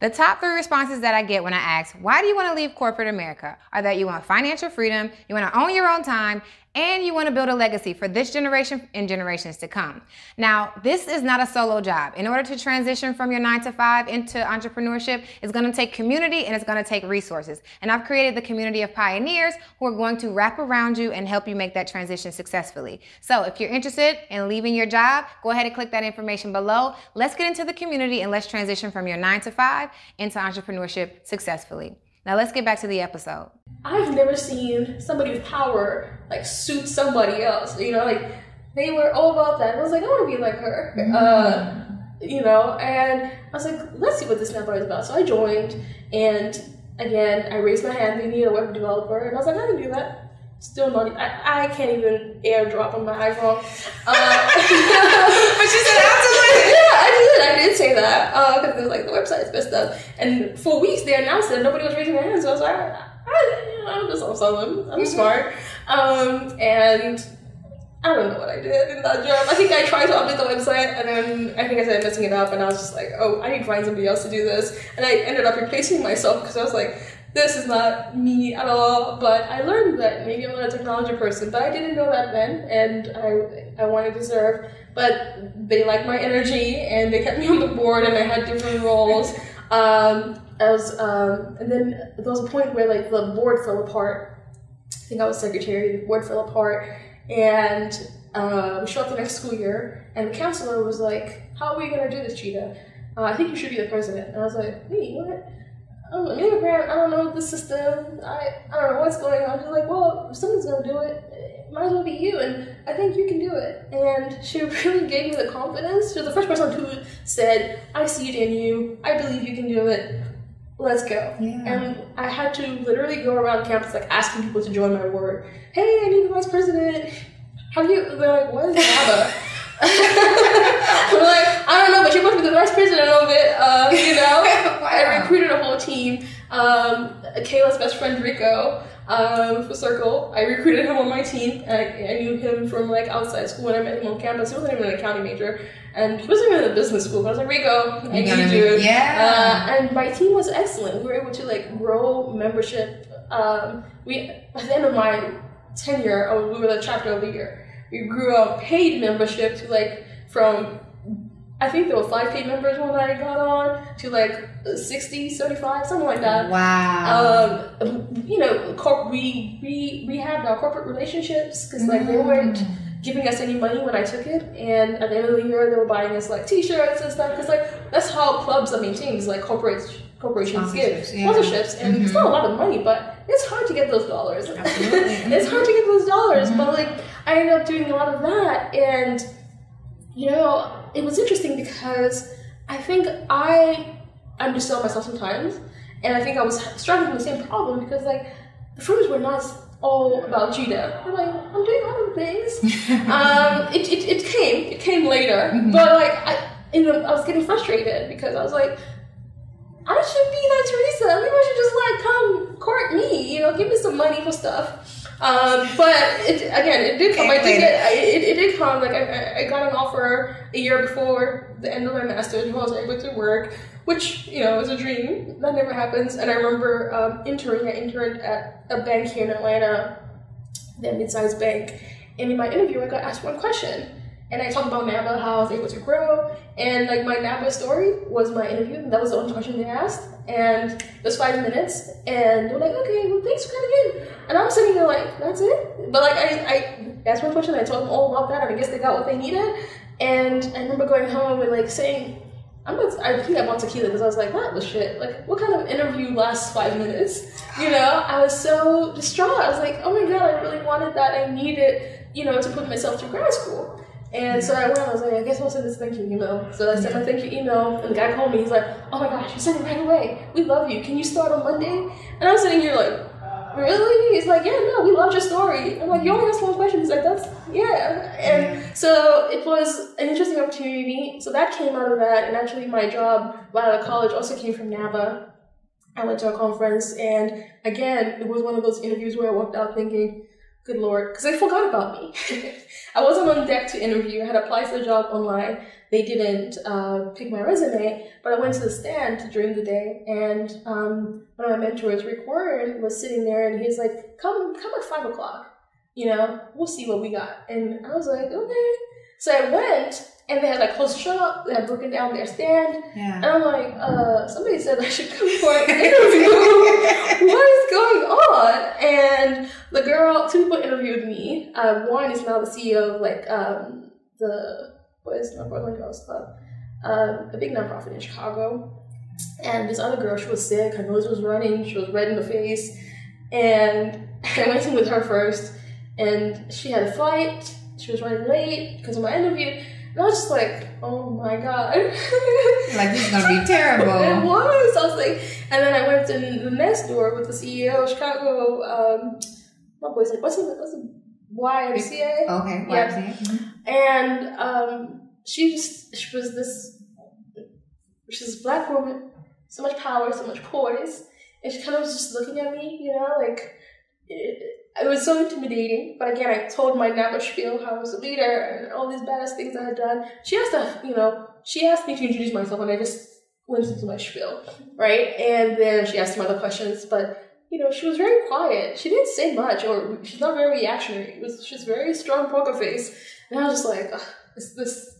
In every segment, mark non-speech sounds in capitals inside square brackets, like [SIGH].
The top three responses that I get when I ask, why do you want to leave corporate America? are that you want financial freedom, you want to own your own time, and you want to build a legacy for this generation and generations to come. Now, this is not a solo job. In order to transition from your nine to five into entrepreneurship, it's going to take community and it's going to take resources. And I've created the community of pioneers who are going to wrap around you and help you make that transition successfully. So if you're interested in leaving your job, go ahead and click that information below. Let's get into the community and let's transition from your nine to five into entrepreneurship successfully. Now let's get back to the episode. I've never seen somebody with power like suit somebody else. You know, like they were all about that. I was like, I want to be like her. Mm-hmm. Uh, you know, and I was like, let's see what this network is about. So I joined, and again, I raised my hand. They need a web developer, and I was like, I can do that. Still not. I, I can't even airdrop on my iPhone. Uh, [LAUGHS] but she said absolutely. yeah, I did. I did say that because uh, was like the website's messed up. And for weeks they announced it, nobody was raising their hands. So I was like, I, I'm just on someone. I'm mm-hmm. smart. Um, and I don't know what I did in that job. I think I tried to update the website and then I think I started messing it up and I was just like, oh, I need to find somebody else to do this. And I ended up replacing myself because I was like, this is not me at all. But I learned that maybe I'm not a technology person, but I didn't know that then, and I I wanted to serve. But they liked my energy, and they kept [LAUGHS] me on the board, and I had different roles. Um, I was, um, and then there was a point where like the board fell apart. I think I was secretary. The board fell apart, and we showed up the next school year, and the counselor was like, "How are we gonna do this, Chita? Uh, I think you should be the president." And I was like, "Me? What?" I'm an immigrant. I don't know the system. I, I don't know what's going on. She's like, well, if someone's gonna do it, it might as well be you. And I think you can do it. And she [LAUGHS] really gave me the confidence. She was the first person who said, I see it in you. I believe you can do it. Let's go. Yeah. And I had to literally go around campus like asking people to join my board. Hey, I need the vice president. How do you? They're like, what is NABA? [LAUGHS] [LAUGHS] I'm like, I don't know, but you're supposed to be the vice president of it. Uh, you know, [LAUGHS] wow. I recruited a whole team. Um, Kayla's best friend Rico um, for Circle. I recruited him on my team. I, I, knew him from like outside school when I met him on campus. He wasn't even an accounting major, and he wasn't even in a business school. But I was like, Rico, I need you. Yeah. Uh, and my team was excellent. We were able to like grow membership. Um, we at the end of my tenure, oh, we were the chapter of the year we grew up paid membership to like from I think there were five paid members when I got on to like 60, 75, something like that. Wow. Um, you know, corp- we, we, we had our corporate relationships because like they weren't mm. giving us any money when I took it. And at the end of the year, they were buying us like t-shirts and stuff because like that's how clubs are maintained, like corporate corporations give yeah. sponsorships. And mm-hmm. it's not a lot of money, but it's hard to get those dollars. [LAUGHS] Absolutely. it's hard to get those dollars, mm-hmm. but like I ended up doing a lot of that. And, you know, it was interesting because I think I undersell myself sometimes. And I think I was struggling with the same problem because, like, the fruits were not all about Judah. I'm like, I'm doing other things. [LAUGHS] um, it, it, it came, it came later. Mm-hmm. But, like, I, in the, I was getting frustrated because I was like, I should be like Teresa. Maybe I should just like come court me, you know, give me some money for stuff. Um, but it, again, it did come. I did get it, it did come. Like I, I got an offer a year before the end of my master's. And I was able to work, which you know was a dream. That never happens. And I remember um, interning. I interned at a bank here in Atlanta, the mid-sized bank. And in my interview, I got asked one question. And I talked about NABA, how I was able to grow. And like my NABA story was my interview. That was the only question they asked. And it was five minutes. And they're like, okay, well, thanks for coming in. And I'm sitting there like, that's it? But like, I, I asked one question. I told them all about that. And I guess they got what they needed. And I remember going home and like saying, I'm to, I think I bought tequila because I was like, that was shit. Like, what kind of interview lasts five minutes? You know, I was so distraught. I was like, oh my God, I really wanted that. I needed, you know, to put myself through grad school. And so I went, I was like, I guess I'll send this thank you email. So I sent my thank you email, and the guy called me. He's like, Oh my gosh, you sent it right away. We love you. Can you start on Monday? And I'm sitting here like, Really? He's like, Yeah, no, we loved your story. I'm like, You only asked one question. He's like, That's, yeah. And so it was an interesting opportunity. So that came out of that. And actually, my job while at college also came from NABA. I went to a conference, and again, it was one of those interviews where I walked out thinking, good lord, because they forgot about me. [LAUGHS] I wasn't on deck to interview. I had applied for the job online. They didn't uh, pick my resume, but I went to the stand during the day, and um, one of my mentors, Rick Warren, was sitting there, and he's like, "Come, come at five o'clock. You know, we'll see what we got." And I was like, "Okay." So I went, and they had like closed shop. They had broken down their stand, Yeah. and I'm like, uh, somebody said I should come for an interview. [LAUGHS] what is going on? And the girl, two people interviewed me. Uh, one is now the CEO of like um, the what is it, Portland Girls Club, um, a big nonprofit in Chicago. And this other girl, she was sick. Her nose was running. She was red in the face. And [LAUGHS] I went in with her first, and she had a flight. She was running late because of my interview. And I was just like, oh my god. Like this is gonna be [LAUGHS] terrible. It was. I was like, and then I went to the next door with the CEO of Chicago. Um, my boy's like, what's the what's the YMCA? Okay. Yeah. YMCA. And um, she just she was this she's this black woman, so much power, so much poise, and she kind of was just looking at me, you know, like it, it was so intimidating. But again, I told my NABA spiel how I was a leader and all these badass things I had done. She asked to, you know, she asked me to introduce myself, and I just went into my spiel, right? And then she asked some other questions, but you know, she was very quiet. She didn't say much, or she's not very reactionary. It was she's very strong poker face, and I was just like, this?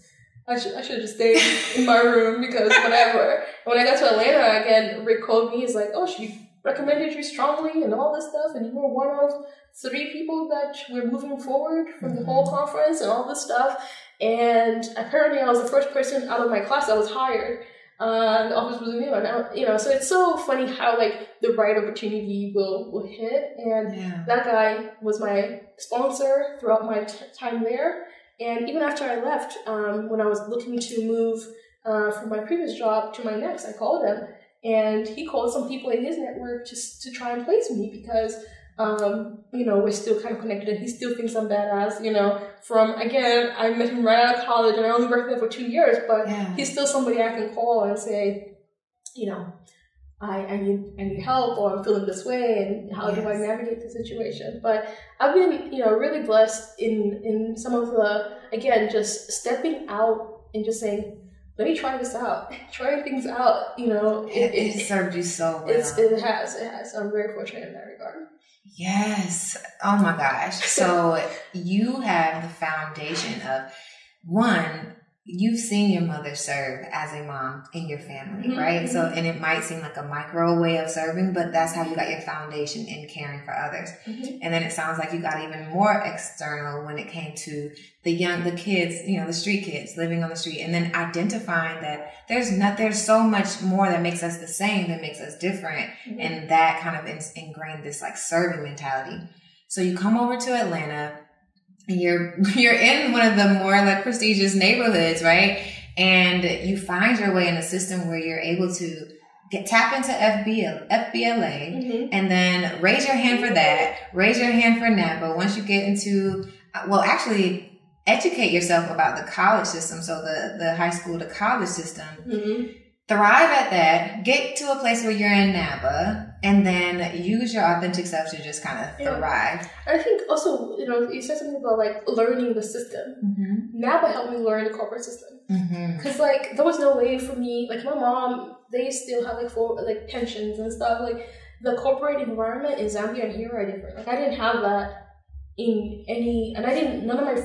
I should I should just stay in my room because whatever. When I got to Atlanta again, Rick called me. He's like, oh, she recommended you strongly and all this stuff, and you were one of three people that we're moving forward from the whole conference and all this stuff. And apparently, I was the first person out of my class that was hired. Uh, the office was a new, and I, you know, so it's so funny how like the right opportunity will will hit, and Yeah. that guy was my sponsor throughout my t- time there. And even after I left, um, when I was looking to move uh, from my previous job to my next, I called him, and he called some people in his network just to try and place me because um, you know, we're still kind of connected and he still thinks I'm badass, you know, from, again, I met him right out of college and I only worked there for two years, but Yeah. he's still somebody I can call and say, you know, I, I need I need help or I'm feeling this way and how do I navigate the situation? But I've been, you know, really blessed in in some of the again, just stepping out and just saying, let me try this out. [LAUGHS] Trying things out, you know, It, it served you so well. it's it has, it has. I'm very fortunate in that regard. Yes. Oh my gosh. So you have the foundation of one, you've seen your mother serve as a mom in your family, Mhm, right? So, and it might seem like a micro way of serving, but that's how you got your foundation in caring for others. Mhm. And then it sounds like you got even more external when it came to the young, the kids, you know, the street kids living on the street, and then identifying that there's not, there's so much more that makes us the same, that makes us different, Mhm. and that kind of ingrained this like serving mentality. So you come over to Atlanta, you're [LAUGHS] you're in one of the more like prestigious neighborhoods, right? And you find your way in a system where you're able to get tap into FBL, FBLA, Mhm. and then raise your hand for that. Raise your hand for NABA. Once you get into, uh, well, actually, educate yourself about the college system. So the the high school to college system. Mhm. Thrive at that. Get to a place where you're in NABA, and then use your authentic self to just kind of Yeah. thrive. I think also, you know, you said something about like learning the system. Mm-hmm. NABA helped me learn the corporate system. Mm-hmm. Cause like there was no way for me, like my mom, they still have like for like pensions and stuff. Like the corporate environment in Zambia and here are different. Like I didn't have that in any, and I didn't. None of my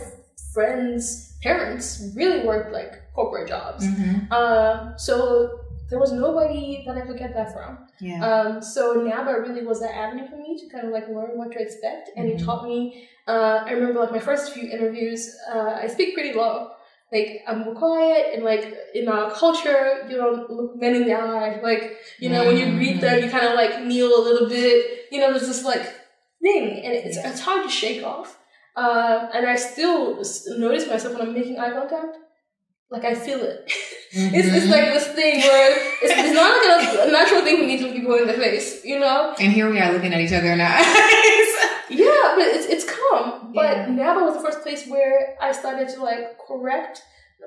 friends' parents really worked like corporate jobs. Mm-hmm. Uh, so there was nobody that I could get that from. Yeah. Um, so NABA really was that avenue for me to kind of like learn what to expect, and Mhm. it taught me. Uh, I remember like my first few interviews, uh, I speak pretty low. Like I'm quiet, and like in our culture, you don't look men in the eye. Like you know, when you greet them, you kind of like kneel a little bit. You know, there's this like thing, and it's Yeah. it's hard to shake off. Um, and I still notice myself when I'm making eye contact. Like I feel it. [LAUGHS] It's, it's like this thing where it's, it's not like a, natural thing for me to look people in the face, you know? and here we are looking at each other in our [LAUGHS] eyes. Yeah, but it's it's calm. But Yeah. NABA was the first place where I started to like correct,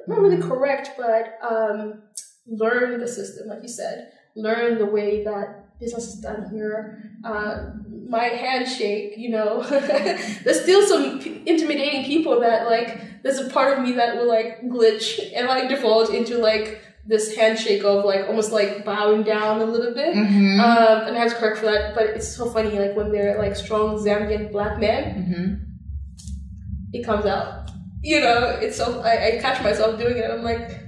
not really correct, but um, learn the system, like you said, learn the way that business is done here. Uh, my handshake, you know, [LAUGHS] there's still some p- intimidating people that like. There's a part of me that will like glitch and like default into like this handshake of like almost like bowing down a little bit. Mm-hmm. Um, and I have to correct for that, but it's so funny like when they're like strong Zambian black men, mm-hmm. it comes out. You know, it's so I, I catch myself doing it. I'm like,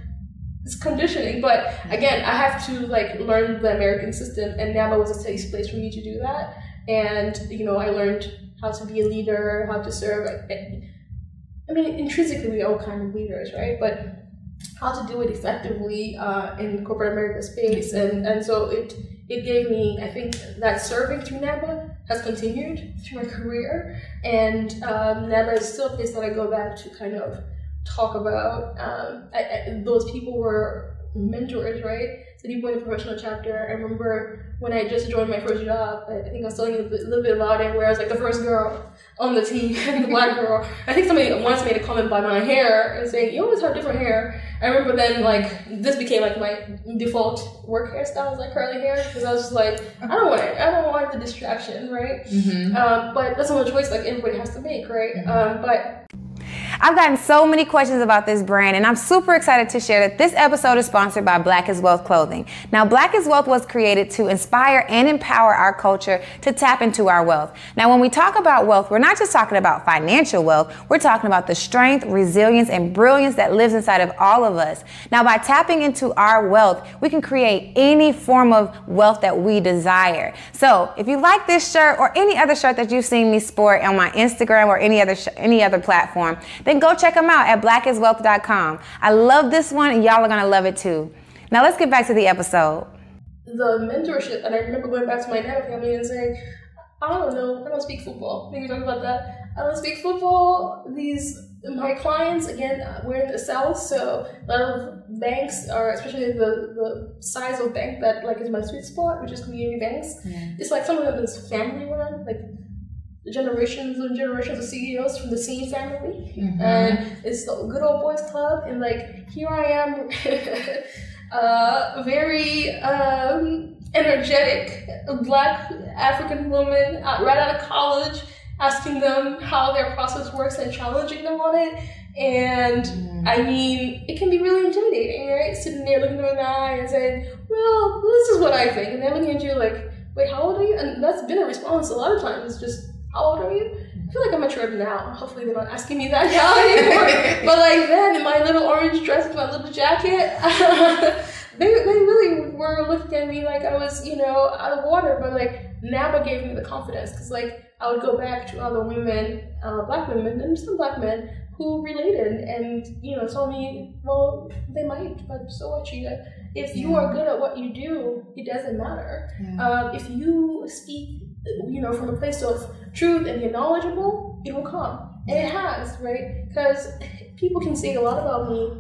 it's conditioning. But again, I have to like learn the American system, and NABA was a safe place for me to do that. And you know, I learned how to be a leader, how to serve. Like, I mean, intrinsically, we're all kind of leaders, right? But how to do it effectively uh, in corporate America space, and and so it it gave me, I think, that serving through NABA has continued through my career, and um, NABA is still a place that I go back to kind of talk about. Um, I, I, those people were mentors, right? In the professional chapter. I remember when I just joined my first job. I think I was telling you a, bit, a little bit about it, where I was like the first girl on the team, [LAUGHS] the black girl. I think somebody once made a comment by my hair and saying, "You always have different hair." I remember then like this became like my default work hairstyle was like curly hair because I was just like, I don't want it. I don't want the distraction, right? Mm-hmm. Um, but that's not a choice like everybody has to make, right? Mm-hmm. Um, but I've gotten so many questions about this brand, and I'm super excited to share that this episode is sponsored by Black is Wealth Clothing. Now, Black is Wealth was created to inspire and empower our culture to tap into our wealth. Now, when we talk about wealth, we're not just talking about financial wealth, we're talking about the strength, resilience, and brilliance that lives inside of all of us. Now, by tapping into our wealth, we can create any form of wealth that we desire. So, if you like this shirt or any other shirt that you've seen me sport on my Instagram or any other sh- any other platform, then go check them out at blackiswealth.com. I love this one and y'all are going to love it too. Now let's get back to the episode. the mentorship, and I remember going back to my dad family and saying, I don't know, I don't speak football. Maybe talk about that. I don't speak football. These my clients again, we're in the south, so a lot of banks are, especially the the size of bank that like is my sweet spot, which is community banks. It's like some of them is family run, like generations and generations of CEOs from the same family, Mhm. and it's the good old boys club. And like here I am, [LAUGHS] uh, very um, energetic black African woman uh, right out of college, asking them how their process works and challenging them on it. And I mean, it can be really intimidating, right? Sitting there looking them in the eye and saying, "Well, this is what I think," and they're looking at you like, "Wait, how old are you?" And that's been a response a lot of times. Just, "How old are you?" I feel like I'm mature now. Hopefully, they're not asking me that [LAUGHS] now anymore. but like then, in my little orange dress with my little jacket, [LAUGHS] they they really were looking at me like I was, you know, out of water. But like NABA gave me the confidence because like I would go back to other women, uh, black women, and some black men who related and you know told me, well, they might, but so what, Chita? If you are good at what you do, it doesn't matter. Um, if you speak, you know, from a place of truth and you're knowledgeable, it will come, and it has, right? Because people can say a lot about me,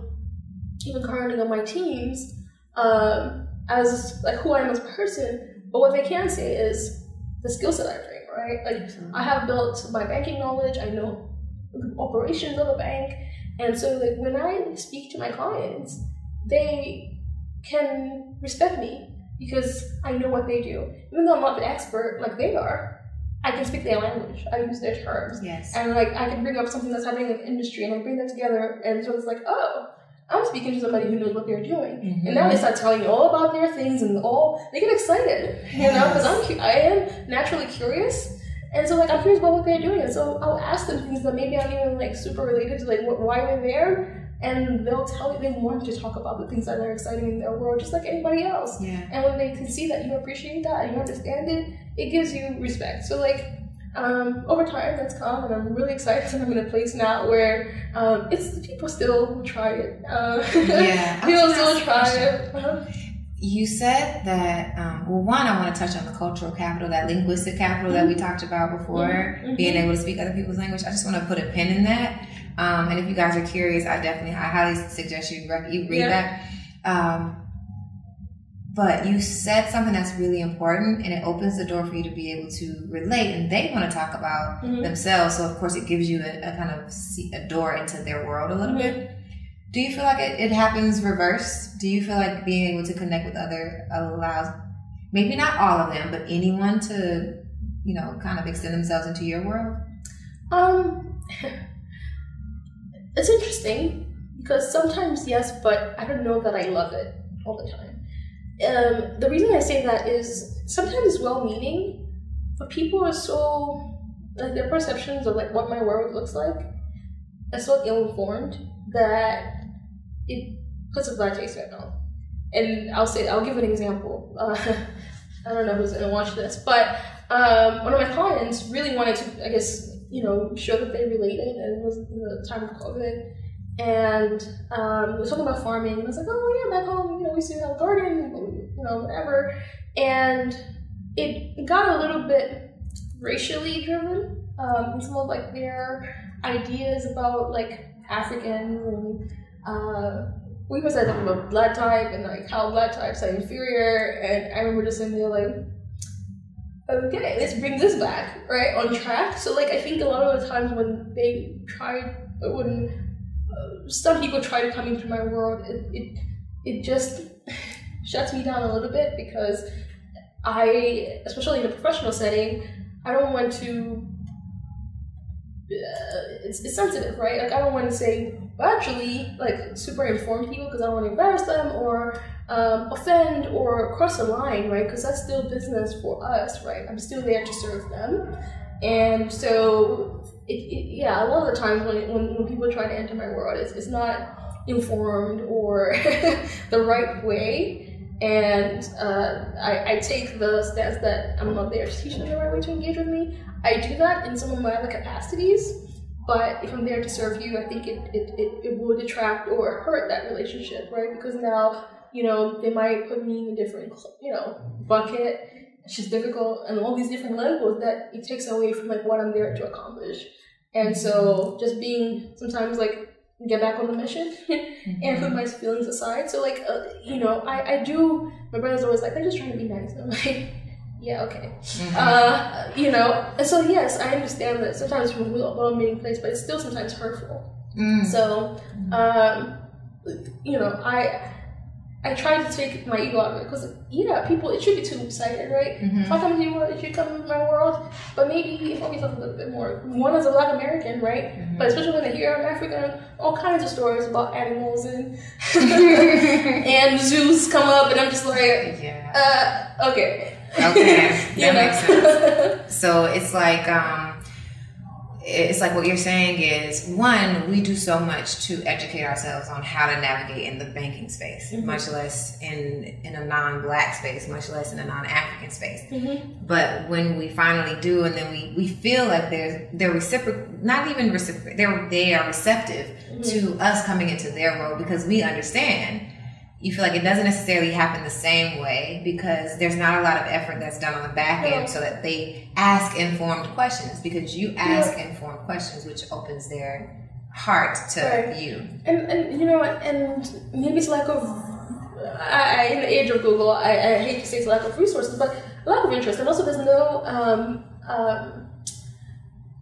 even currently on my teams, um, as like who I am as a person. But what they can say is the skill set I bring, right? Like I have built my banking knowledge. I know the operations of a bank, and so like when I speak to my clients, they can respect me because I know what they do. Even though I'm not the expert like they are, I can speak their language. I use their terms. Yes. And like I can bring up something that's happening in the industry and I bring that together and so it's like, oh, I'm speaking to somebody who knows what they're doing. And now mm-hmm. they start telling you all about their things and all they get excited, you know, because I'm cu- I am naturally curious. And so like I'm curious about what they're doing, and so I'll ask them things that maybe aren't even like super related to like what, why they're there, and they'll tell me they want to talk about the things that are exciting in their world, just like anybody else. Yeah. And when they can see that you appreciate that and you understand it, it gives you respect. So like um, over time that's come, and I'm really excited [LAUGHS] that I'm in a place now where um, it's people still try it. Uh, [LAUGHS] Yeah, people still try it. Uh-huh. You said that, um, well, one, I want to touch on the cultural capital, that linguistic capital that we talked about before, Mhm. being able to speak other people's language. I just want to put a pin in that. Um, and if you guys are curious, I definitely, I highly suggest you, you read Yeah. that. Um, but you said something that's really important and it opens the door for you to be able to relate and they want to talk about Mhm. themselves. So of course it gives you a, a kind of a door into their world a little Mhm. bit. Do you feel like it, it happens reverse? Do you feel like being able to connect with other allows maybe not all of them, but anyone to, you know, kind of extend themselves into your world? Um, [LAUGHS] it's interesting because sometimes yes, but I don't know that I love it all the time. Um, the reason I say that is sometimes well-meaning, but people are so like their perceptions of like what my world looks like are so ill-informed that it puts a bad taste in my mouth. And I'll say I'll give an example. Uh, [LAUGHS] I don't know who's gonna watch this, but um, one of my clients really wanted to, I guess, you know, show that they related, and it was the time of COVID. And um, we were talking about farming, and I was like, oh yeah, back home, you know, we used to have a garden, you know, whatever. And it got a little bit racially driven. Um, some of like their ideas about like Africans and uh, we was talking about blood type and like how blood types are inferior. And I remember just sitting there like, okay, let's bring this back right on track. So like I think a lot of the times when they try when some people try to come into my world, it, it, it just [LAUGHS] shuts me down a little bit because I, especially in a professional setting, I don't want to. Uh, it's, it's sensitive, right? Like I don't want to say, well, actually, like super informed people because I don't want to embarrass them or um, offend or cross a line, right? Because that's still business for us, right? I'm still there to serve them, and so it, it, yeah, a lot of the times when, when, when people try to enter my world, it's, it's not informed or [LAUGHS] the right way. And uh, I, I take the stance that I'm not there to teach them the right way to engage with me. I do that in some of my other capacities, but if I'm there to serve you, I think it, it, it, it will detract or hurt that relationship, right? Because now, you know, they might put me in a different, you know, bucket it's just difficult and all these different levels that it takes away from like what I'm there to accomplish. And so just being sometimes like get back on the mission [LAUGHS] and put my feelings aside. So like uh, you know, I I do. My brother's always like, I'm just trying to be nice. I'm like, [LAUGHS] yeah, okay. Mm-hmm. Uh, you know, so yes, I understand that sometimes from a well-meaning place, but it's still sometimes hurtful. Mm. So, um, you know, I I try to take my ego out of it because yeah, people it should be too excited, right? Mm-hmm. If I come to it should come to my world. But maybe focus a little bit more. One as a Black American, right? Mm-hmm. But especially when I hear I'm African, all kinds of stories about animals and [LAUGHS] and zoos come up, and I'm just like, yeah, uh, okay, okay, [LAUGHS] that makes sense. [LAUGHS] so it's like um it's like what you're saying is one, we do so much to educate ourselves on how to navigate in the banking space, mm-hmm. much less in in a non-black space, much less in a non-African space. Mm-hmm. But when we finally do, and then we we feel like there's they're reciprocal, not even reciprocal, they're they are receptive mm-hmm. to us coming into their world because we understand you feel like it doesn't necessarily happen the same way because there's not a lot of effort that's done on the back end so that they ask informed questions because you ask yeah. informed questions which opens their heart to right. you. And and you know and maybe it's lack of I, in the age of google I, I hate to say it's lack of resources but lack of interest. And also there's no um, um,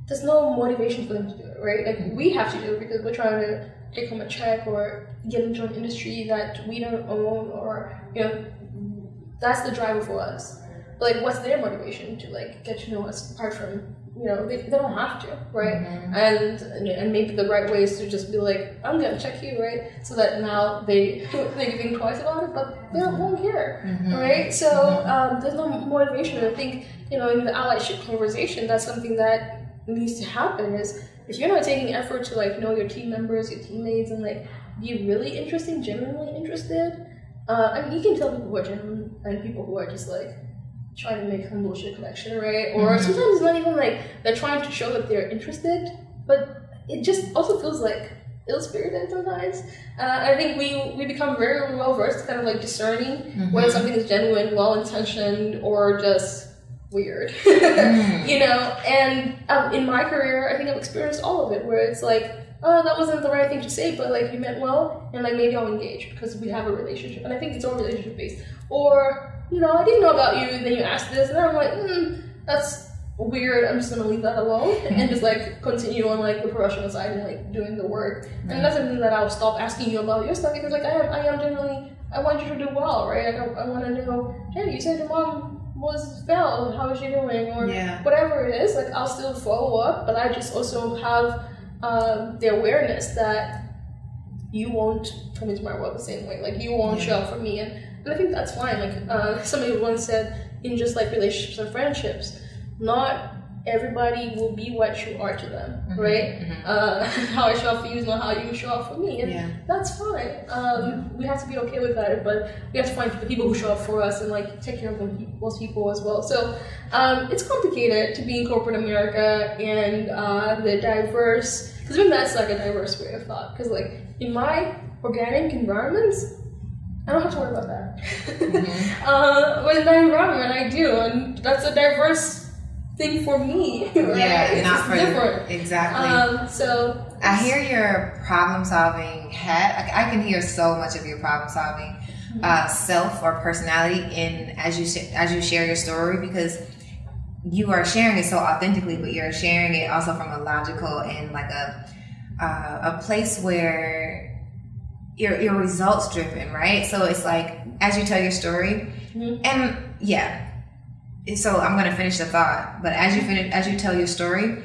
there's no motivation for them to do it right? Like we have to do it because we're trying to take home a check or get into an industry that we don't own or you know that's the driver for us but like what's their motivation to like get to know us apart from you know they, they don't have to right mm-hmm. and and maybe the right way is to just be like i'm gonna check you right so that now they [LAUGHS] they think twice about it but they don't, won't care mm-hmm. right so mm-hmm. um, there's no motivation i think you know in the allyship conversation that's something that needs to happen is if you're not taking effort to like know your team members, your teammates, and like be really interested, genuinely interested, uh, I mean, you can tell people who are genuine and people who are just like trying to make some bullshit connection, right? Or mm-hmm. sometimes it's not even like they're trying to show that they're interested, but it just also feels like ill-spirited sometimes. Uh, I think we we become very well versed, kind of like discerning mm-hmm. whether something is genuine, well-intentioned, or just weird, [LAUGHS] mm. you know. And um, in my career, I think I've experienced all of it, where it's like, oh, that wasn't the right thing to say, but like you meant well, and like maybe I'll engage because we have a relationship, and I think it's all relationship based. Or you know, I didn't know about you, and then you asked this, and I'm like, hmm, that's weird. I'm just gonna leave that alone [LAUGHS] and just like continue on like the professional side and like doing the work. And that's something that I'll stop asking you about your stuff because like I am I am generally I want you to do well, right? Like I, I want to know, hey, you said your mom was fell. How is she doing? Or Yeah. whatever it is. Like I'll still follow up, but I just also have um, the awareness that you won't come into my world the same way. Like you won't show up for me, and, and I think that's fine. Like uh, somebody once said, in just like relationships and friendships, not everybody will be what you are to them, right? Uh, [LAUGHS] how I show up for you is not how you show up for me, and Yeah. that's fine. Um, we have to be okay with that, but we have to find the people who show up for us and like take care of those people as well. So um, it's complicated to be in corporate America and uh, the diverse, because even that's like a diverse way of thought. Because like in my organic environments, I don't have to worry about that. [LAUGHS] uh, but in that environment, I do, and that's a diverse thing for me. [LAUGHS] Right? Yeah, it's not for different. exactly. Um, so I hear your problem solving hat. I I can hear so much of your problem solving uh, self or personality in as you sh- as you share your story because you are sharing it so authentically, but you're sharing it also from a logical and like a uh, a place where you're, you're results driven, right? So it's like as you tell your story, and yeah. So I'm gonna finish the thought, but as you finish, as you tell your story,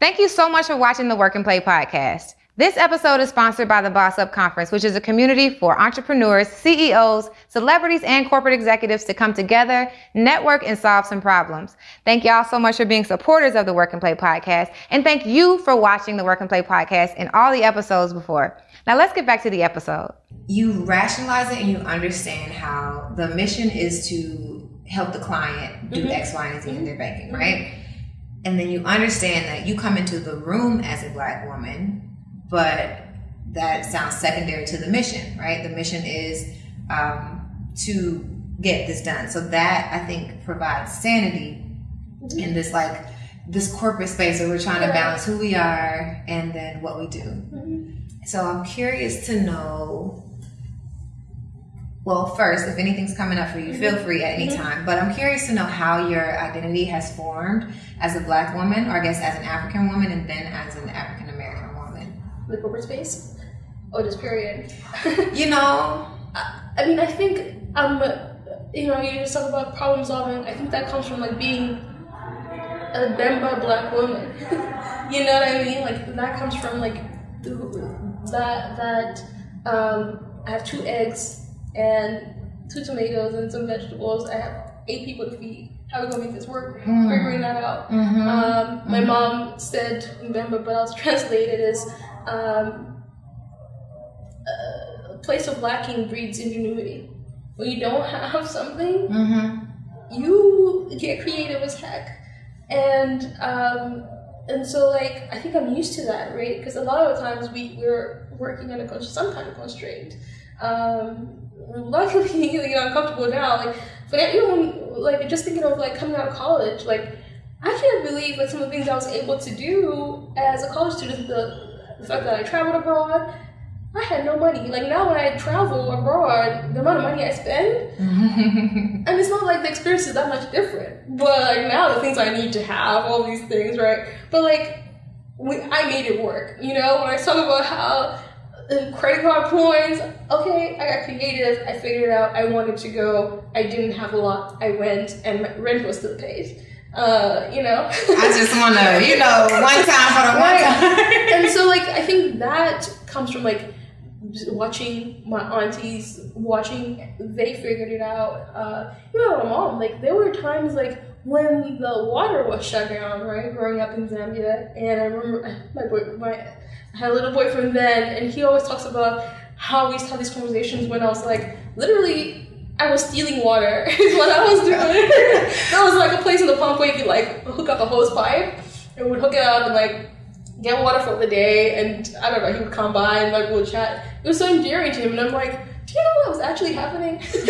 Thank you so much for watching the Work N Play podcast. This episode is sponsored by the Boss Up Conference, which is a community for entrepreneurs, CEOs, celebrities, and corporate executives to come together, network, and solve some problems. Thank y'all so much for being supporters of the Work N Play podcast. And thank you for watching the Work N Play podcast and all the episodes before. Now let's get back to the episode. you rationalize it and you understand how the mission is to help the client do mm-hmm. X, Y, and Z in mm-hmm. their banking, mm-hmm. right? And then you understand that you come into the room as a black woman, but that sounds secondary to the mission, right? The mission is um, to get this done. So that I think provides sanity in this like this corporate space where we're trying to balance who we are and then what we do. So I'm curious to know. Well, first, if anything's coming up for you, feel free at any time. But I'm curious to know how your identity has formed as a black woman, or I guess as an African woman, and then as an African American woman. the corporate space, or just period. [LAUGHS] You know, I mean, I think um, you know, you just talk about problem solving. I think that comes from like being a Bemba black woman. [LAUGHS] you know what I mean? Like that comes from like that that um, I have two eggs and two tomatoes and some vegetables. I have eight people to feed. How are we gonna make this work? Figuring that out. Um, my mom said Bemba, but I'll [LAUGHS] translate it as um, a place of lacking breeds ingenuity. When you don't [LAUGHS] have something, you get creative as heck. And um, and so like I think I'm used to that, right? Because a lot of the times we we're working under some kind of constraint. Um, luckily, [LAUGHS] you know, I'm comfortable now. Like, but even like just thinking of like coming out of college, like I can't believe like some of the things I was able to do as a college student. The, the fact that I traveled abroad, I had no money. Like now, when I travel abroad, the amount of money I spend, [LAUGHS] and it's not like the experience is that much different. But like now, the things I need to have, all these things, right? But like, we, I made it work. You know, when I talk about how credit card points, okay, I got creative. I figured out. I wanted to go. I didn't have a lot. I went, and my rent was still paid. Uh, you know. I just want to, you know, one time for the one time. and so like I think that comes from like watching my aunties watching they figured it out uh you know my mom like there were times like when the water was shut down right growing up in zambia and i remember my boy my had a little boyfriend then and he always talks about how we used to have these conversations when i was like literally I was stealing water [LAUGHS] is what I was doing. [LAUGHS] there was like a place in the pump where you could like hook up a hose pipe and would hook it up and like get water for the day and I don't know, he would come by and like we'll chat. It was so endearing to him and I'm like, do you know what was actually happening? [LAUGHS] You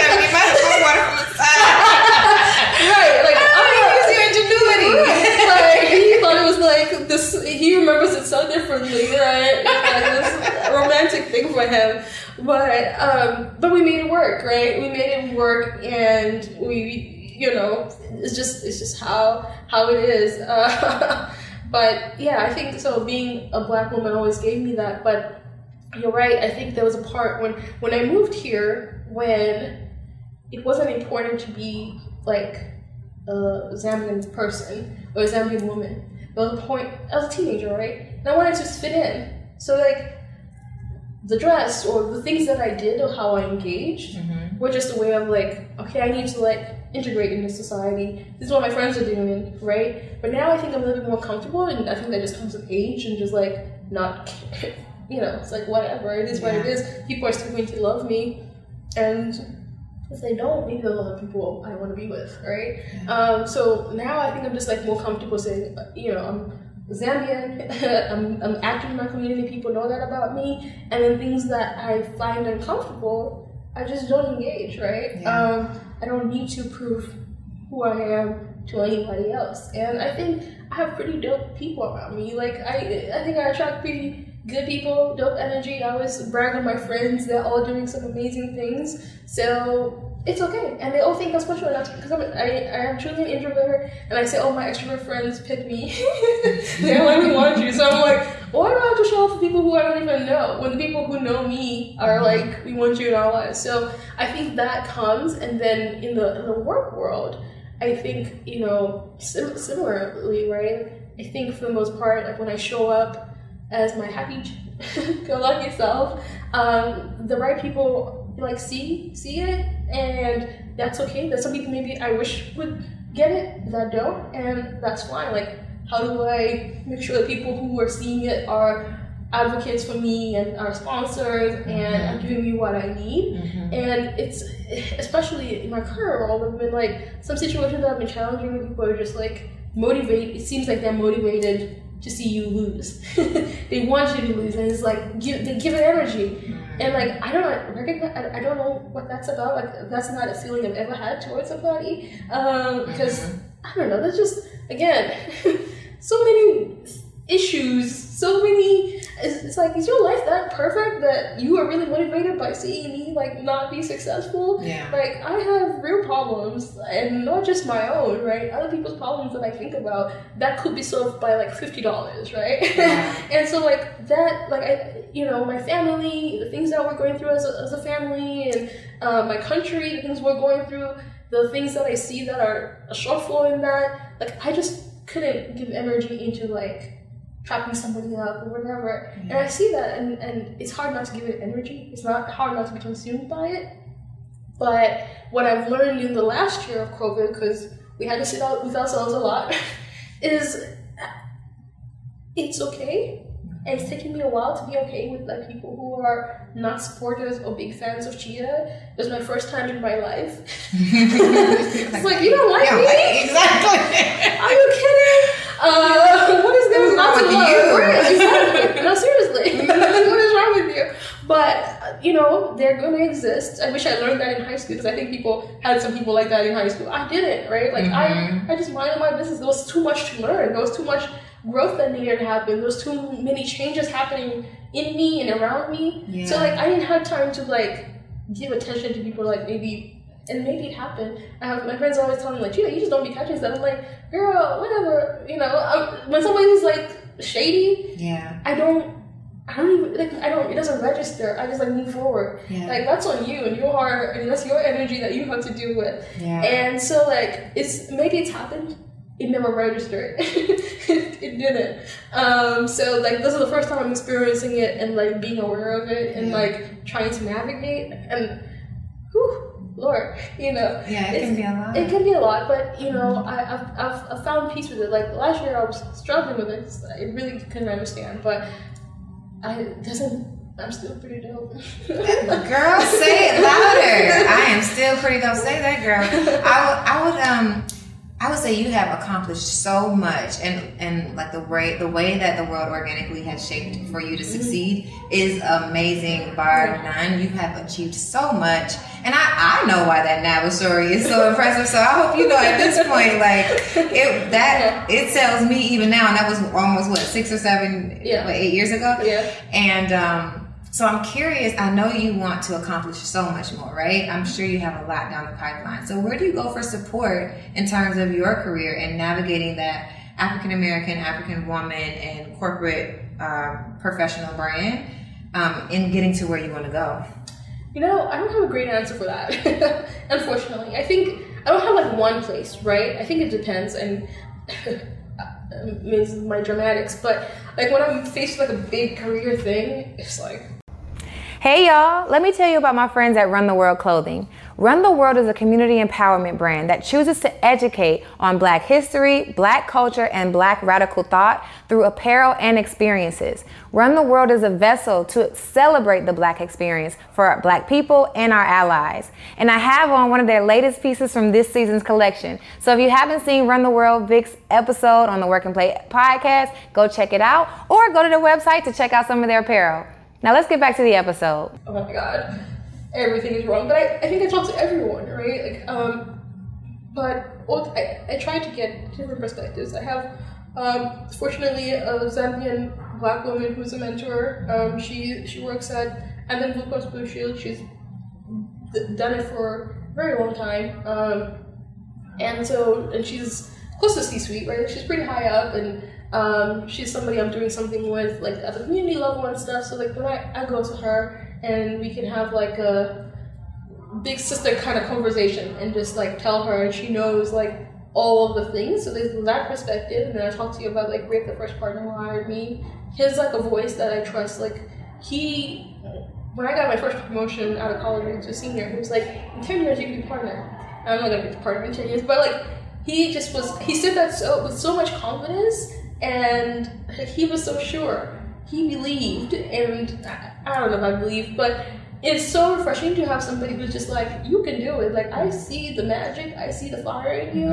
gotta get my cold water from the side. right, like Oh, use your ingenuity. like he thought it was like this he remembers it so differently, right? [LAUGHS] Like this romantic thing for him. But um but we made it work, right? We made it work and we you know, it's just it's just how how it is. Uh, [LAUGHS] but yeah, I think so being a black woman always gave me that, but you're right. I think there was a part when when I moved here when it wasn't important to be like a Zambian person or a Zambian woman. There was a point. I was a teenager, right? And I wanted to just fit in. So like the dress or the things that I did or how I engaged Mm-hmm. were just a way of like, okay, I need to like integrate into society. This is what my friends are doing, right? But now I think I'm a little bit more comfortable, and I think that just comes with age and just like not, [LAUGHS] you know, it's like whatever. It is what it is. People are still going to love me, and if they don't, maybe they'll love the people I want to be with, right? Um, so now I think I'm just like more comfortable saying, you know, I'm Zambian, [LAUGHS] I'm, I'm active in my community, people know that about me, and then things that I find uncomfortable, I just don't engage, right? Yeah. Um, I don't need to prove who I am to anybody else, and I think I have pretty dope people around me. Like I, I think I attract pretty good people, dope energy. I always brag on my friends; they're all doing some amazing things. So it's okay, and they all think I'm special enough because I'm, I, I am truly an introvert, and I say, "Oh, my extrovert friends pick me. they don't only want you." So I'm like, why do I have to show up for people who I don't even know when the people who know me are like, "We want you in our lives." So I think that comes, and then in the in the work world, I think you know sim- similarly, right? I think for the most part, like when I show up as my happy [LAUGHS] go lucky self, um, the right people like see see it, and that's okay. That some people maybe I wish would get it that don't, and that's fine. Like, how do I make sure that people who are seeing it are advocates for me and are sponsors and are giving me what I need? Mm-hmm. And it's especially in my current role, there've been like some situations that have been challenging where people are just like motivated. It seems like they're motivated to see you lose. [LAUGHS] they want you to lose, and it's like give they give it energy. And like I don't recognize, I, don't know what that's about. Like that's not a feeling I've ever had towards somebody. Um, because I don't know. That's just again [LAUGHS] so many issues, so many. It's, it's like is your life that perfect that you are really motivated by seeing me like not be successful? Yeah. Like I have real problems, and not just my own, right? Other people's problems that I think about that could be solved by like fifty dollars, right? Yeah. [LAUGHS] and so like that, like I, you know, my family, the things that we're going through as a, as a family, and uh, my country, the things we're going through, the things that I see that are a shortfall in that, like I just couldn't give energy into like trapping somebody up or whatever. And I see that, and, and it's hard not to give it energy. It's not hard not to be consumed by it. But what I've learned in the last year of COVID, because we had to sit out with ourselves a lot, [LAUGHS] is it's okay. And it's taken me a while to be okay with like people who are not supporters or big fans of Chita. It was my first time in my life. [LAUGHS] it's like you don't like Yeah, me? exactly. [LAUGHS] Are you kidding? Uh, is not wrong with you? Exactly. No, seriously. [LAUGHS] what is wrong with you? But you know, they're going to exist. I wish I learned that in high school because I think people had some people like that in high school. I didn't, right? Like Mhm. I, I just minded my business. There was too much to learn. There was too much growth that needed to happen. There was too many changes happening in me and around me. Yeah. So like I didn't have time to like give attention to people like maybe and maybe it happened. I have, my friends are always telling me like, Gina, you just don't be catching stuff. I'm like, girl, whatever. You know, um, when somebody's like shady, Yeah. I don't, I don't even like, I don't. It doesn't register. I just like move forward. Yeah. Like that's on you and your heart, and that's your energy that you have to deal with. Yeah. And so like it's maybe it's happened. It never registered. it, [LAUGHS] it didn't. Um, so like this is the first time I'm experiencing it and like being aware of it and Yeah. like trying to navigate and whew, Lord, you know. Yeah, it can be a lot. It can be a lot, but you know, I, I've, I've, I've found peace with it. Like last year, I was struggling with it. I really couldn't understand, but I doesn't. I'm still pretty dope. [LAUGHS] Girl, say it louder. [LAUGHS] I am still pretty dope. Say that, girl. I would, I would, um, I would say you have accomplished so much, and and like the way the way that the world organically has shaped for you to succeed is amazing, bar none. You have achieved so much, and I I know why that NABA story is so impressive. So I hope you know at this point, like it that [LAUGHS] it tells me even now, and that was almost what six or seven, Yeah. what, eight years ago. yeah. And um, so I'm curious. I know you want to accomplish so much more, right? I'm sure you have a lot down the pipeline. So where do you go for support in terms of your career and navigating that African American, African woman, and corporate um, professional brand? um, in getting to where you want to go? You know, I don't have a great answer for that. [LAUGHS] Unfortunately, I think I don't have like one place, right? I think it depends, and [LAUGHS] means my dramatics. But like when I'm faced with like a big career thing, it's like Hey y'all, let me tell you about my friends at Run the World Clothing. Run the World is a community empowerment brand that chooses to educate on Black history, Black culture, and Black radical thought through apparel and experiences. Run the World is a vessel to celebrate the Black experience for Black people and our allies. And I have on one of their latest pieces from this season's collection. So if you haven't seen Run the World Vic's episode on the Work N Play podcast, go check it out or go to their website to check out some of their apparel. Now let's get back to the episode. oh my god, everything is wrong. But I, I think I talk to everyone, right? Like, um, but I, I try to get different perspectives. I have, um, fortunately, a Zambian black woman who's a mentor. Um, she she works at and then Blue Cross Blue Shield. She's done it for a very long time. Um, and so and she's close to C-suite, right? She's pretty high up, and um, she's somebody I'm doing something with, like at the community level and stuff. So like when I, I go to her and we can have like a big sister kind of conversation and just like tell her, and she knows like all of the things. So there's that perspective, and then I talk to you about like Rick, the first partner who hired me. He's like a voice that I trust. Like he, when I got my first promotion out of college into a senior, he was like, in ten years you can be partner. I'm not gonna be partner in ten years, but like he just was. He said that so with so much confidence, and he was so sure. He believed, and I, don't know if I believe, but it's so refreshing to have somebody who's just like, you can do it. Like I see the magic, I see the fire in you,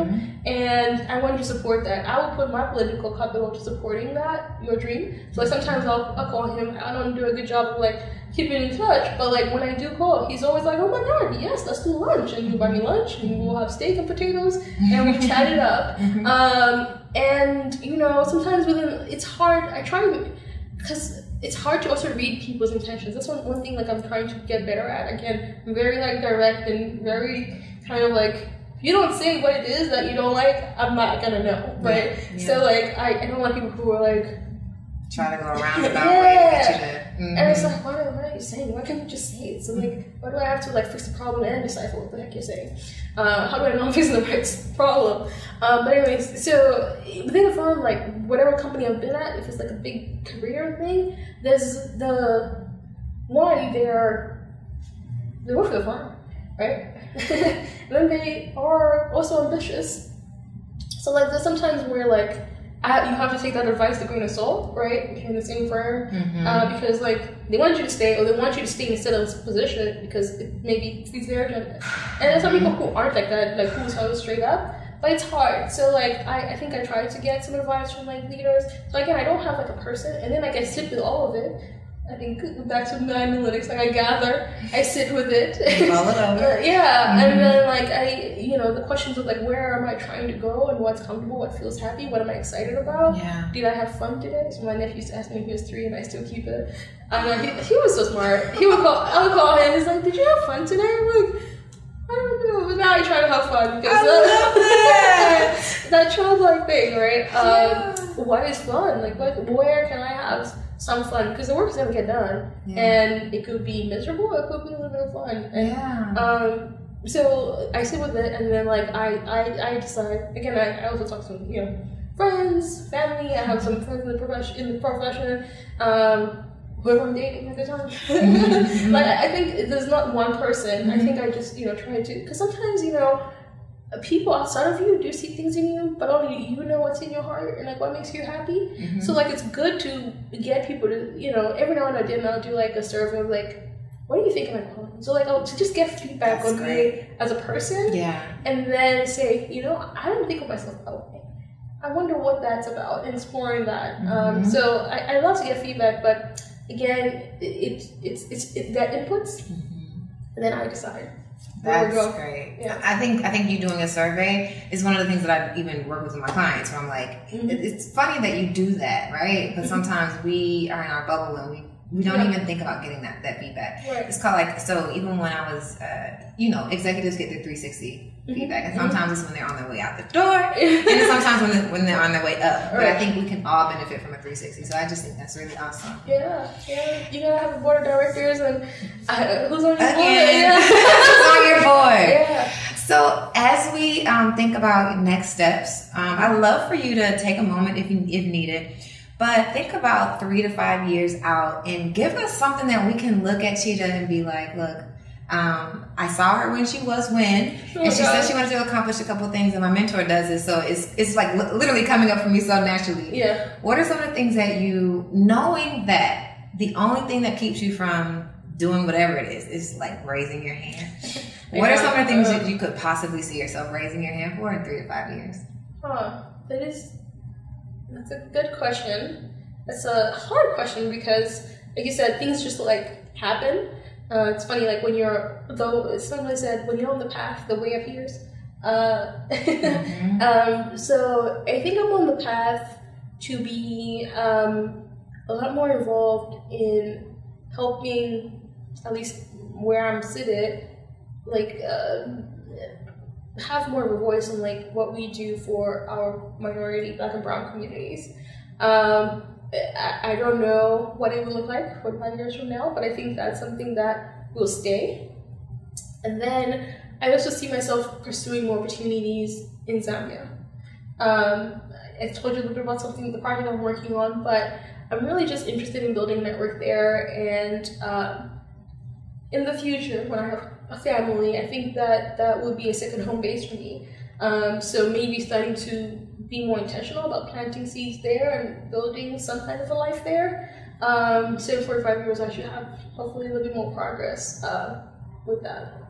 and I want you to support that. I will put my political capital to supporting that, your dream. So like sometimes I'll, I'll call him. I don't do a good job of like keeping in touch, but like when I do call, he's always like, oh my god, yes, let's do lunch, and you buy me lunch, and we'll have steak and potatoes, and we chat it up. [LAUGHS] Um, and you know, sometimes within it's hard. I try because it's hard to also read people's intentions. That's one, one thing like I'm trying to get better at. Again, I'm very like direct and very kind of like if you don't say what it is that you don't like, I'm not gonna know, right? Yeah. So like I, I don't like people who are like, Try to go around about way to get you to. and it's like, why, why are you saying? Why can't you just say it? So like, why do I have to like fix the problem and decipher what the heck you're saying? Uh, how do I know I'm fixing the right problem? Um, but anyways, so within the firm, like whatever company I've been at, if it's like a big career thing, there's the one they're they work for the firm, right? [LAUGHS] then they are also ambitious. So like there's sometimes where like I, you have to take that advice with a grain of salt, right? If you're in the same firm, uh, because like they want you to stay, or they want you to stay instead of this position because it maybe feeds their agenda. And there's some people who aren't like that, like who's how straight up. But it's hard. So like I, I think I tried to get some advice from like leaders. So again, I don't have like a person, and then like I sit with all of it. I think back to my analytics, like I gather, I sit with it. Mull it over. Uh, yeah, and then like I, you know, the questions of like where am I trying to go and what's comfortable, what feels happy, what am I excited about? Yeah. Did I have fun today? So my nephew used to ask me he was three, and I still keep it. And uh, he, he was so smart. He would call, I would call him. He's like, "Did you have fun today?" I'm like, "I don't know," but now I try to have fun because I love that. [LAUGHS] that childlike thing, right? Um, what is fun? Like, what, where can I have some fun? Because the work is gonna get done, Yeah. and it could be miserable. It could be a little bit of fun. And Yeah. um, so I sit with it, and then like I I, I decide again. I, I also talk to you know friends, family. I have some friends in the profession in the profession. Um, whoever I'm dating at the time. [LAUGHS] like I I think there's not one person. I think I just you know try to because sometimes you know people outside of you do see things in you, but only you know what's in your heart and like what makes you happy. So like it's good to get people to you know every now and then I'll do like a survey of like. What do you think of my? So like, I'll to just get feedback That's on me as a person, Yeah. and then say, you know, I don't think of myself that way. I wonder what that's about, exploring that. Um, Mhm. so I, I love to get feedback, but again, it, it it's it's it, that inputs, and then I decide. That's great. Yeah. I think I think you doing a survey is one of the things that I've even work with my clients. Where I'm like, Mhm. it's funny that you do that, right? But sometimes we are in our bubble and we We don't Yeah. even think about getting that, that feedback. Right. It's called like, so even when I was, uh, you know, executives get their 360 feedback, and sometimes it's when they're on their way out the door, [LAUGHS] and sometimes when, when they're on their way up. But I think we can all benefit from a 360, so I just think that's really awesome. Yeah, yeah. You gotta have a board of directors and uh, who's on your board? Again, [LAUGHS] Yeah. [LAUGHS] it's on your board. yeah. So as we um, think about next steps, um, I'd love for you to take a moment if you, if needed, but think about three to five years out and give us something that we can look at Chita and be like, look, um, I saw her when she was when, Oh, and she God. said she wanted to accomplish a couple things, and my mentor does it, so it's it's like li- literally coming up for me so naturally. Yeah. What are some of the things that you, knowing that the only thing that keeps you from doing whatever it is is like raising your hand? [LAUGHS] What are some of the things that you could possibly see yourself raising your hand for in three to five years? Huh. That is. That's a good question. That's a hard question because, like you said, things just like happen. Uh, it's funny, like when you're, though somebody said, when you're on the path, the way appears. Uh, [LAUGHS] um, so I think I'm on the path to be um, a lot more involved in helping, at least where I'm seated, like uh, have more of a voice in like what we do for our minority black and brown communities. Um, I, I don't know what it will look like four five years from now, but I think that's something that will stay. And then I also see myself pursuing more opportunities in Zambia. Um, I told you a little bit about something, the project I'm working on, but I'm really just interested in building a network there. And um, in the future, when I have family, I think that that would be a second home base for me. Um, so maybe starting to be more intentional about planting seeds there and building some kind of a life there. Um, so in 45 years, I should have hopefully a little bit more progress uh, with that.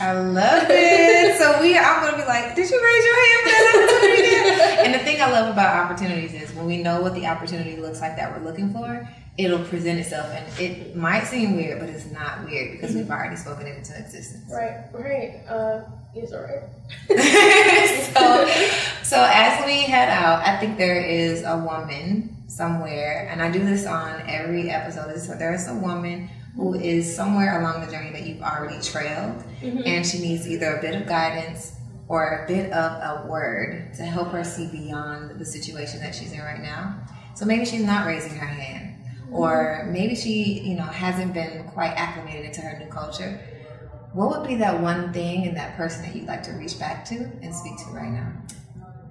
I love it. so we, I'm gonna be like, did you raise your hand for that opportunity? [LAUGHS] and the thing I love about opportunities is when we know what the opportunity looks like that we're looking for, it'll present itself, and it might seem weird, but it's not weird because we've mm-hmm. already spoken it into existence. Right, right. Uh, yes, all right. [LAUGHS] so, [LAUGHS] so as we head out, I think there is a woman somewhere, and I do this on every episode. So there is a woman who mm-hmm. is somewhere along the journey that you've already trailed, mm-hmm. and she needs either a bit of guidance or a bit of a word to help her see beyond the situation that she's in right now. So maybe she's not raising her hand, or maybe she, you know, hasn't been quite acclimated into her new culture. What would be that one thing in that person that you'd like to reach back to and speak to right now?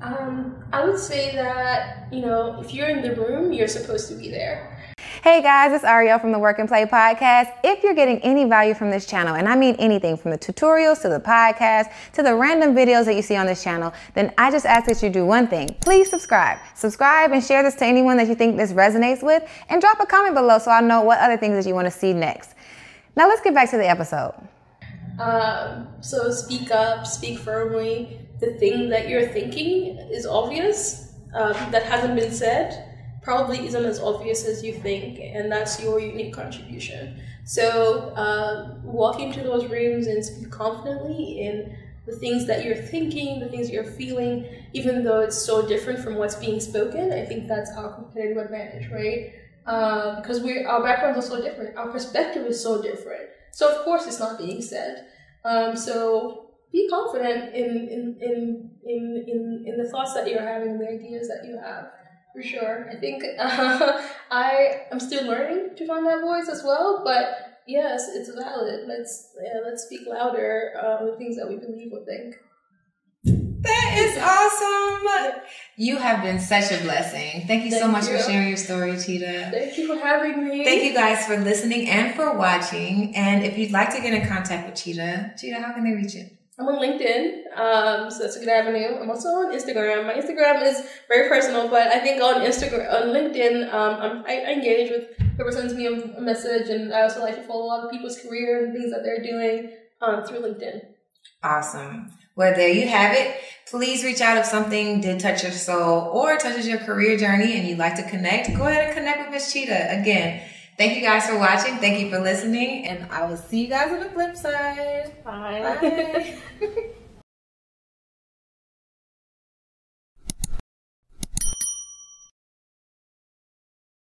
Um, I would say that, you know, if you're in the room, you're supposed to be there. Hey guys, it's Arylle from the Work N Play podcast. If you're getting any value from this channel, and I mean anything from the tutorials to the podcast to the random videos that you see on this channel, then I just ask that you do one thing. Please subscribe. Subscribe and share this to anyone that you think this resonates with, and drop a comment below so I know what other things that you want to see next. Now let's get back to the episode. Um, so speak up, speak firmly. The thing that you're thinking is obvious, um, that hasn't been said, probably isn't as obvious as you think, and that's your unique contribution. So um, walk into those rooms and speak confidently in the things that you're thinking, the things you're feeling, even though it's so different from what's being spoken. I think that's our competitive advantage, right? Um, because we our backgrounds are so different, our perspective is so different. So of course it's not being said. Um, so be confident in in, in in in in the thoughts that you're having, the ideas that you have. For sure, I think uh, [LAUGHS] I am still learning to find that voice as well. But yes, it's valid. Let's yeah, let's speak louder uh, the things that we believe or think. That is awesome. You have been such a blessing. Thank you so much you. for sharing your story, Chita. Thank you for having me. Thank you guys for listening and for watching. And if you'd like to get in contact with Chita, Chita, how can they reach you? I'm on LinkedIn, um, so that's a good avenue. I'm also on Instagram. My Instagram is very personal, but I think on Instagram, on LinkedIn, um, I, I engage with whoever sends me a, a message, and I also like to follow a lot of people's career and things that they're doing um, through LinkedIn. Awesome. Well, there you have it. Please reach out if something did touch your soul or touches your career journey and you'd like to connect. Go ahead and connect with Miss Chita. Again, thank you guys for watching. Thank you for listening. And I will see you guys on the flip side. Bye. Bye. [LAUGHS]